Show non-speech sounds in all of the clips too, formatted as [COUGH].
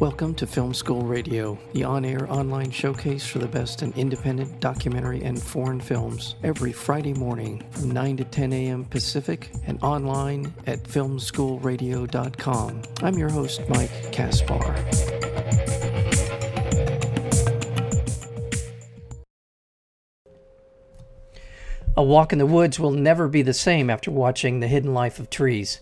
Welcome to Film School Radio, the on air online showcase for the best in independent documentary and foreign films, every Friday morning from 9 to 10 a.m. Pacific and online at filmschoolradio.com. I'm your host, Mike Kaspar. A walk in the woods will never be the same after watching The Hidden Life of Trees.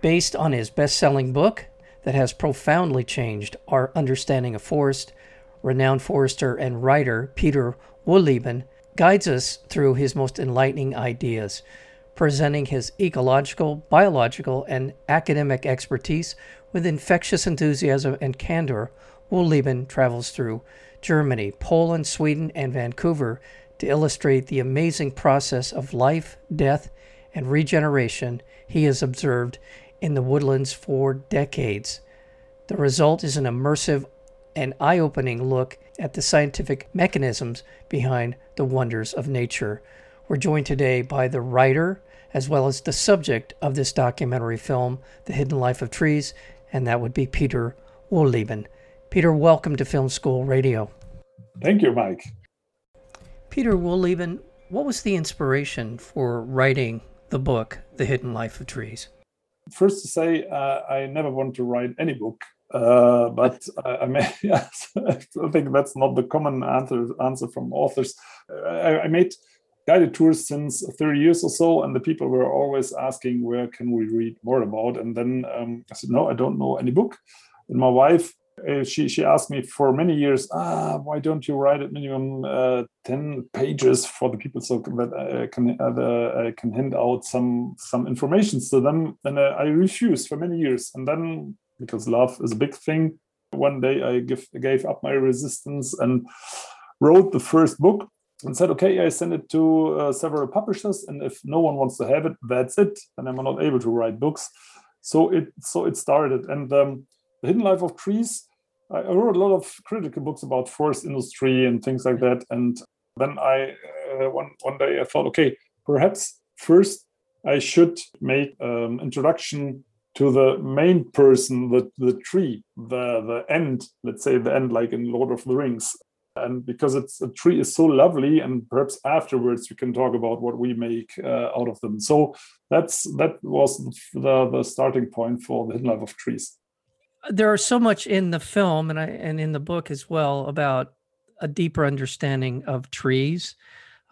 Based on his best selling book, that has profoundly changed our understanding of forest, renowned forester and writer Peter Wohlleben guides us through his most enlightening ideas, presenting his ecological, biological, and academic expertise with infectious enthusiasm and candor. Wohlleben travels through Germany, Poland, Sweden, and Vancouver to illustrate the amazing process of life, death, and regeneration he has observed in the woodlands for decades. The result is an immersive and eye opening look at the scientific mechanisms behind the wonders of nature. We're joined today by the writer as well as the subject of this documentary film, The Hidden Life of Trees, and that would be Peter Wohlleben. Peter, welcome to Film School Radio. Thank you, Mike. Peter Wohlleben, what was the inspiration for writing the book, The Hidden Life of Trees? First to say uh, I never want to write any book, uh, but [LAUGHS] I, I, may, [LAUGHS] yes, I think that's not the common answer answer from authors. I, I, made guided tours since 30 years or so, and the people were always asking where can we read more about. And then um, I said, no, I don't know any book. And my wife uh, she she asked me for many years, ah, why don't you write at minimum uh, ten pages for the people so that I can uh, I can hand out some some information to them? And I refused for many years, and then because love is a big thing, one day I give, gave up my resistance and wrote the first book and said, okay, I send it to uh, several publishers, and if no one wants to have it, that's it. And I'm not able to write books. So it so it started, and um, the Hidden Life of Trees. I wrote a lot of critical books about forest industry and things like that. And then I uh, one one day I thought, okay, perhaps first I should make an um, introduction to the main person, the the tree, the the Ent. Let's say the Ent, like in Lord of the Rings. And because it's a tree is so lovely, and perhaps afterwards we can talk about what we make uh, out of them. So that's that was the the starting point for the hidden life of trees there are so much in the film and I, and in the book as well about a deeper understanding of trees.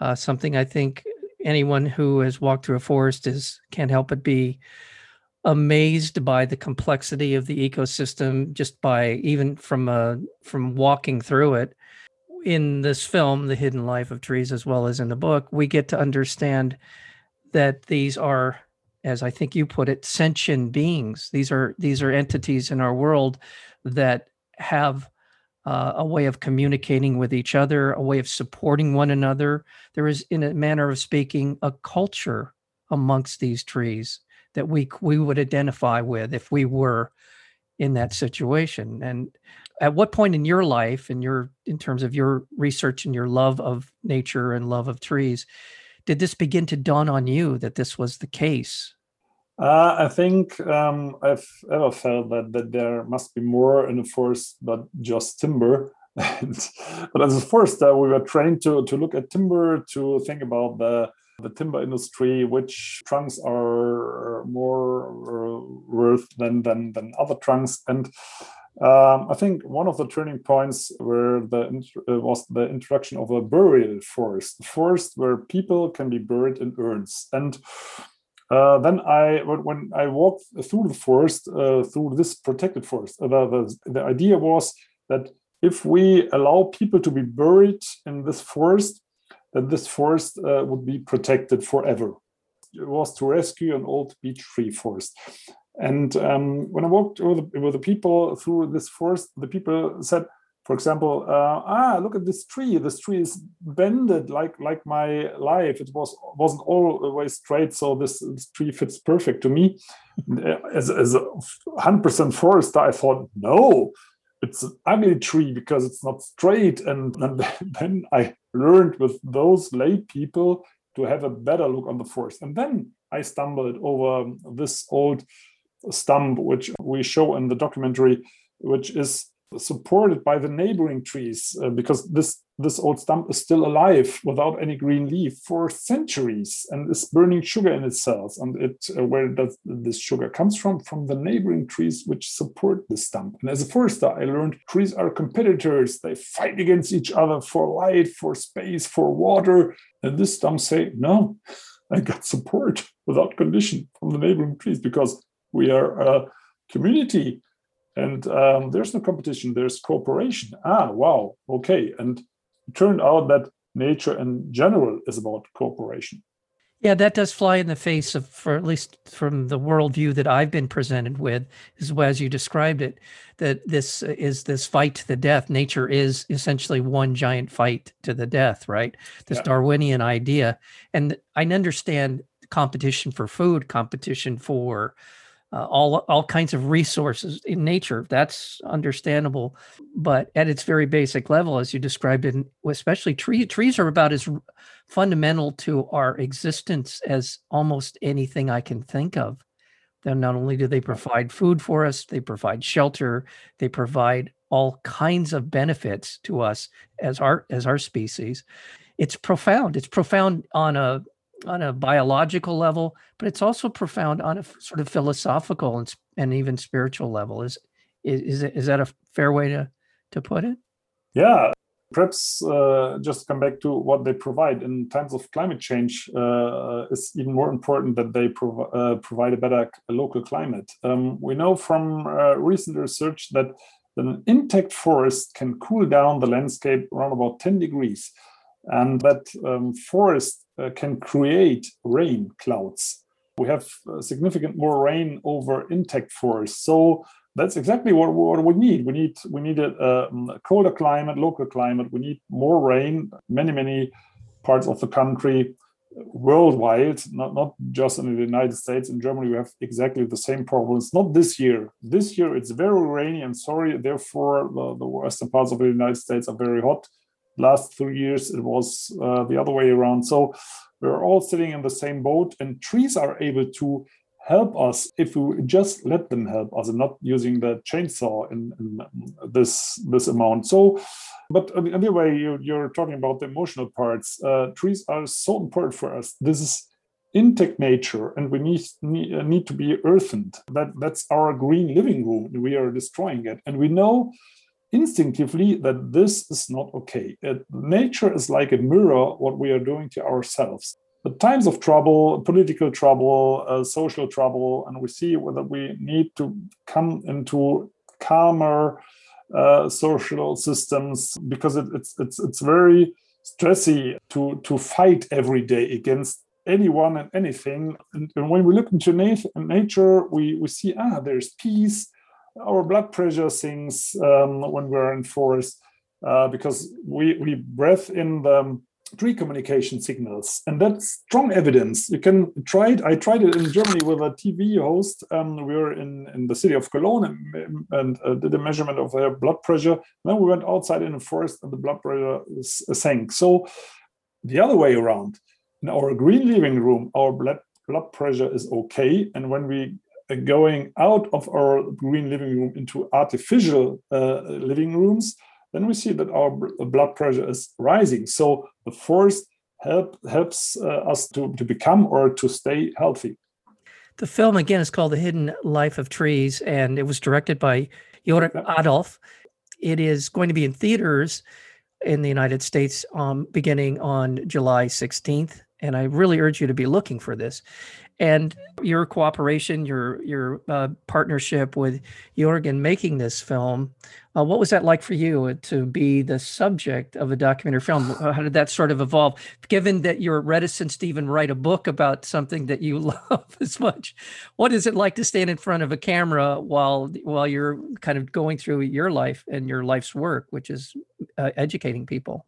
Uh, something I think anyone who has walked through a forest is can't help but be amazed by the complexity of the ecosystem just by even from uh, from walking through it. In this film, The Hidden Life of Trees, as well as in the book, we get to understand that these are as I think you put it, sentient beings. These are these are entities in our world that have uh, a way of communicating with each other, a way of supporting one another. There is, in a manner of speaking, a culture amongst these trees that we we would identify with if we were in that situation. And at what point in your life, in your in terms of your research and your love of nature and love of trees, did this begin to dawn on you that this was the case? Uh, I think um, I've ever felt that, that there must be more in a forest but just timber. [LAUGHS] but as a forester, we were trained to, to look at timber, to think about the, the timber industry, which trunks are more uh, worth than, than, than other trunks. And um, I think one of the turning points where the uh, was the introduction of a burial forest, a forest where people can be buried in urns. And uh, then I, when I walked through the forest, uh, through this protected forest, uh, the, the, the idea was that if we allow people to be buried in this forest, that this forest uh, would be protected forever. It was to rescue an old beech tree forest. And um, when I walked with the, with the people through this forest, the people said, for example, uh, ah, look at this tree. This tree is bended like like my life. It was wasn't always straight, so this, this tree fits perfect to me. [LAUGHS] as as a hundred percent forester, I thought no, it's an ugly tree because it's not straight. And, and [LAUGHS] then I learned with those lay people to have a better look on the forest. And then I stumbled over this old stump, which we show in the documentary which is supported by the neighboring trees uh, because this this old stump is still alive without any green leaf for centuries and is burning sugar in its cells. And it uh, where does this sugar comes from? From the neighboring trees which support the stump. And as a forester i learned trees are competitors. They fight against each other for light for space for water. And this stump say no [LAUGHS] i got support without condition from the neighboring trees because we are a community and um, there's no competition there's cooperation. Ah wow okay. And it turned out that nature in general is about cooperation. Yeah that does fly in the face of for at least from the worldview that i've been presented with is as you described it that this is this fight to the death. Nature is essentially one giant fight to the death right? This yeah. darwinian idea. And i understand competition for food competition for uh, all all kinds of resources in nature. That's understandable, but at its very basic level, as you described it, especially trees, trees are about as fundamental to our existence as almost anything I can think of. Then not only do they provide food for us, they provide shelter, they provide all kinds of benefits to us as our as our species. It's profound. It's profound on a on a biological level, but it's also profound on a sort of philosophical and, and even spiritual level. Is is is that a fair way to to put it? Yeah, perhaps uh, just come back to what they provide in times of climate change. Uh, it's even more important that they prov- uh, provide a better local climate. Um, we know from uh, recent research that an intact forest can cool down the landscape around about 10 degrees and that um, forest uh, can create rain clouds. We have uh, significant more rain over intact forests. So that's exactly what, what we need. We need we need a, um, a, colder climate, local climate. We need more rain. Many many parts of the country, worldwide, not not just in the United States. In Germany, we have exactly the same problems. Not this year. This year it's very rainy. I'm sorry. Therefore, the, the western parts of the United States are very hot last three years it was uh, the other way around. So we're all sitting in the same boat and trees are able to help us if we just let them help us and not using the chainsaw in, in this this amount. So but anyway you, you're talking about the emotional parts. Uh, trees are so important for us. This is intact nature and we need, need, need to be earthened. That that's our green living room. We are destroying it. And we know instinctively that this is not okay. It, nature is like a mirror what we are doing to ourselves. The times of trouble, political trouble, uh, social trouble, and we see whether we need to come into calmer uh, social systems because it, it's it's it's very stressy to to fight every day against anyone and anything. And, and when we look into nat- nature, we we see ah, there's peace our blood pressure sinks um, when we're in forest uh, because we, we breathe in the tree communication signals and that's strong evidence. You can try it. I tried it in germany with a tv host um, we were in, in the city of cologne and, and uh, did a measurement of their blood pressure. Then we went outside in the forest and the blood pressure sank. So the other way around. In our green living room our blood blood pressure is okay and when we going out of our green living room into artificial uh, living rooms, then we see that our blood pressure is rising. So the forest help, helps uh, us to, to become or to stay healthy. The film, again, is called The Hidden Life of Trees, and it was directed by Jörg Adolf. It is going to be in theaters in the United States um, beginning on July 16th. And I really urge you to be looking for this and your cooperation, your your uh, partnership with Jorgen making this film. Uh, what was that like for you to be the subject of a documentary film? [SIGHS] How did that sort of evolve? Given that you're reticent to even write a book about something that you [LAUGHS] love as much, what is it like to stand in front of a camera while while you're kind of going through your life and your life's work, which is uh, educating people?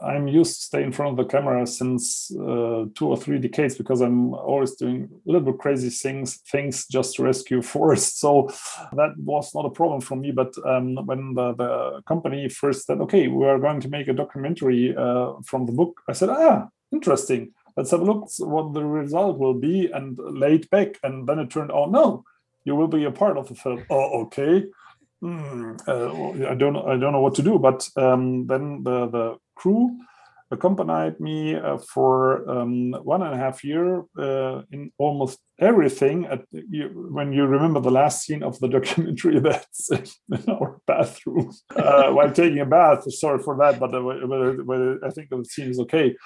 I'm used to stay in front of the camera since uh, two or three decades because I'm always doing a little bit crazy things, things just to rescue [LAUGHS] forests. So that was not a problem for me. But um, when the, the, company first said, "Okay, we are going to make a documentary uh, from the book," I said, "Ah, interesting. Let's have a look what the result will be." And laid back, and then it turned out, no, you will be a part of the film. Oh, okay mm, uh, I don't I don't know what to do. But um, then the the crew accompanied me uh, for um, one and a half year uh, in almost everything. At, you, when you remember the last scene of the [LAUGHS] documentary, that's in our bathroom uh, while taking a bath. Sorry for that, but, uh, but I think the scene is okay.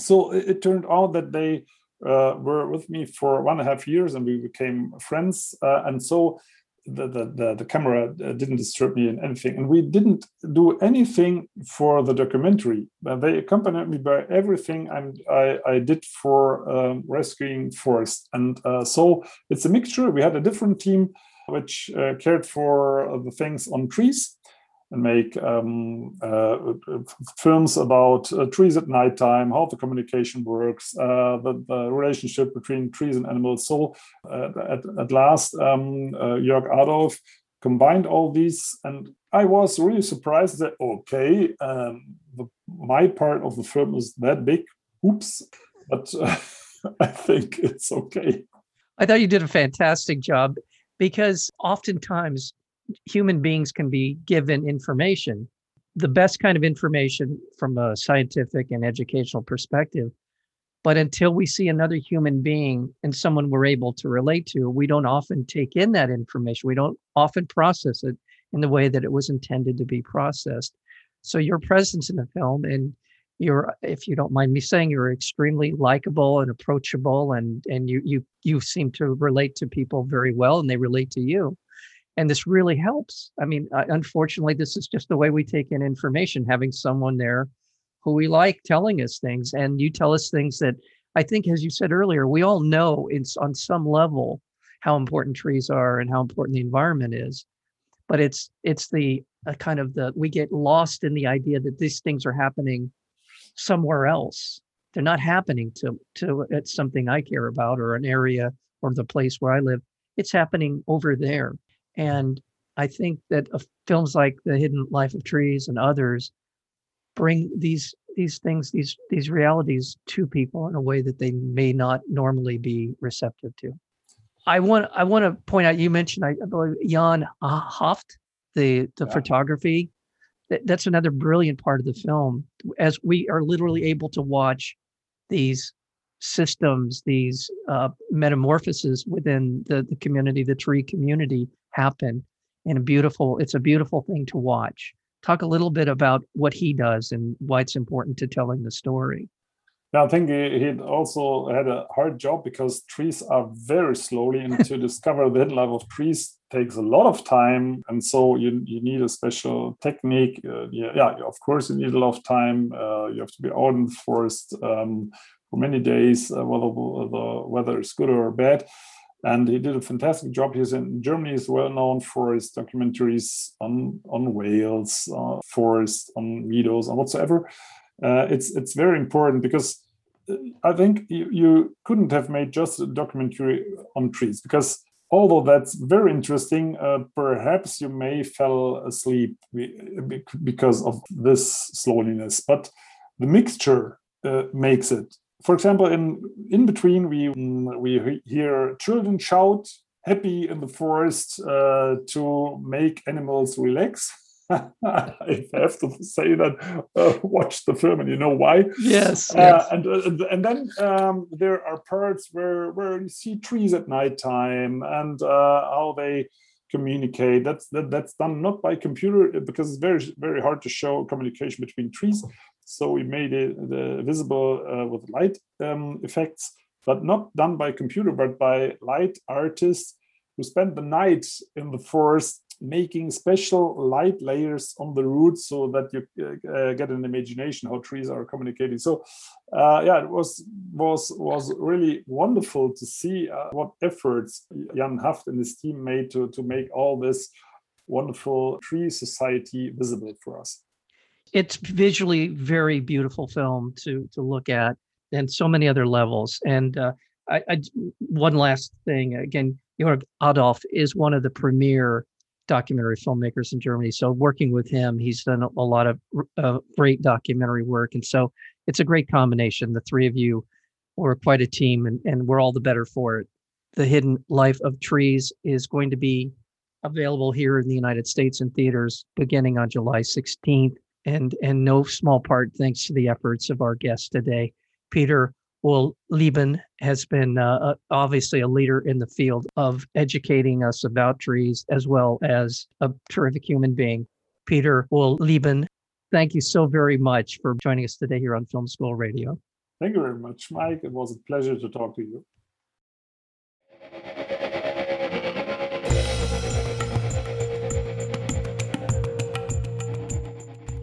So it, it turned out that they uh, were with me for one and a half years, and we became friends. Uh, and so the, the, the, camera uh, didn't disturb me in anything. And we didn't do anything for the documentary. Uh, they accompanied me by everything I'm, I, I did for um, rescuing forests. And uh, so it's a mixture. We had a different team which uh, cared for the things on trees and make um, uh, films about uh, trees at nighttime, how the communication works, uh, the, the, relationship between trees and animals. So uh, at, at last, um, uh, Jörg Adolf combined all these, and I was really surprised that okay, um, the, my part of the film is that big. Oops, but uh, [LAUGHS] I think it's okay. I thought you did a fantastic job because oftentimes human beings can be given information, the best kind of information from a scientific and educational perspective. But until we see another human being and someone we're able to relate to, we don't often take in that information. We don't often process it in the way that it was intended to be processed. So your presence in the film and you're if you don't mind me saying you're extremely likable and approachable and and you you you seem to relate to people very well and they relate to you and this really helps. I mean uh, unfortunately this is just the way we take in information having someone there who we like telling us things and you tell us things that i think as you said earlier we all know it's on some level how important trees are and how important the environment is. But it's it's the uh, kind of the we get lost in the idea that these things are happening somewhere else. They're not happening to to it's something i care about or an area or the place where i live. It's happening over there and I think that uh, films like The Hidden Life of Trees and others bring these these things, these these realities to people in a way that they may not normally be receptive to. I want I want to point out. You mentioned I, believe Jan Haft, the the yeah. photography. That, that's another brilliant part of the film, as we are literally able to watch these systems, these uh, metamorphoses within the the community, the tree community, happen in a beautiful it's a beautiful thing to watch talk a little bit about what he does and why it's important to telling the story yeah, I think he, he also had a hard job because trees are very slowly, and to [LAUGHS] discover the hidden life of trees takes a lot of time, and so you you need a special technique. Uh, yeah, yeah, of course you need a lot of time. Uh, you have to be out in the forest um, for many days, uh, whether the weather is good or bad and he did a fantastic job. He's in Germany. is well known for his documentaries on on whales, uh, forests, on meadows, and whatsoever. Uh, it's it's very important because uh, I think you, you couldn't have made just a documentary on trees because although that's very interesting, uh, perhaps you may fell asleep because of this slowness. But the mixture uh, makes it for example, in in between, we we hear children shout happy in the forest uh, to make animals relax. [LAUGHS] I have to say that uh, watch the film and you know why. Yes. Uh, yes. And, and and then um, there are parts where where you see trees at nighttime and uh, how they communicate. That's that, that's done not by computer because it's very very hard to show communication between trees. So we made it visible uh, with light um, effects, but not done by computer, but by light artists who spent the night in the forest making special light layers on the roots so that you uh, get an imagination how trees are communicating. So uh, yeah it was was was really wonderful to see uh, what efforts jan haft and his team made to to make all this wonderful tree society visible for us. It's visually very beautiful film to to look at and so many other levels. And uh, I, I, one last thing again Jörg Adolf is one of the premier documentary filmmakers in Germany. So working with him, he's done a, lot of uh, great documentary work, and so it's a great combination. The three of you were quite a team, and, and we're all the better for it. The Hidden Life of Trees is going to be available here in the United States in theaters beginning on July 16th. And, and no small part thanks to the efforts of our guest today. Peter well, Lieben has been uh, uh, obviously a leader in the field of educating us about trees as well as a terrific human being. Peter Wohlleben, thank you so very much for joining us today here on Film School Radio. Thank you very much, Mike. It was a pleasure to talk to you.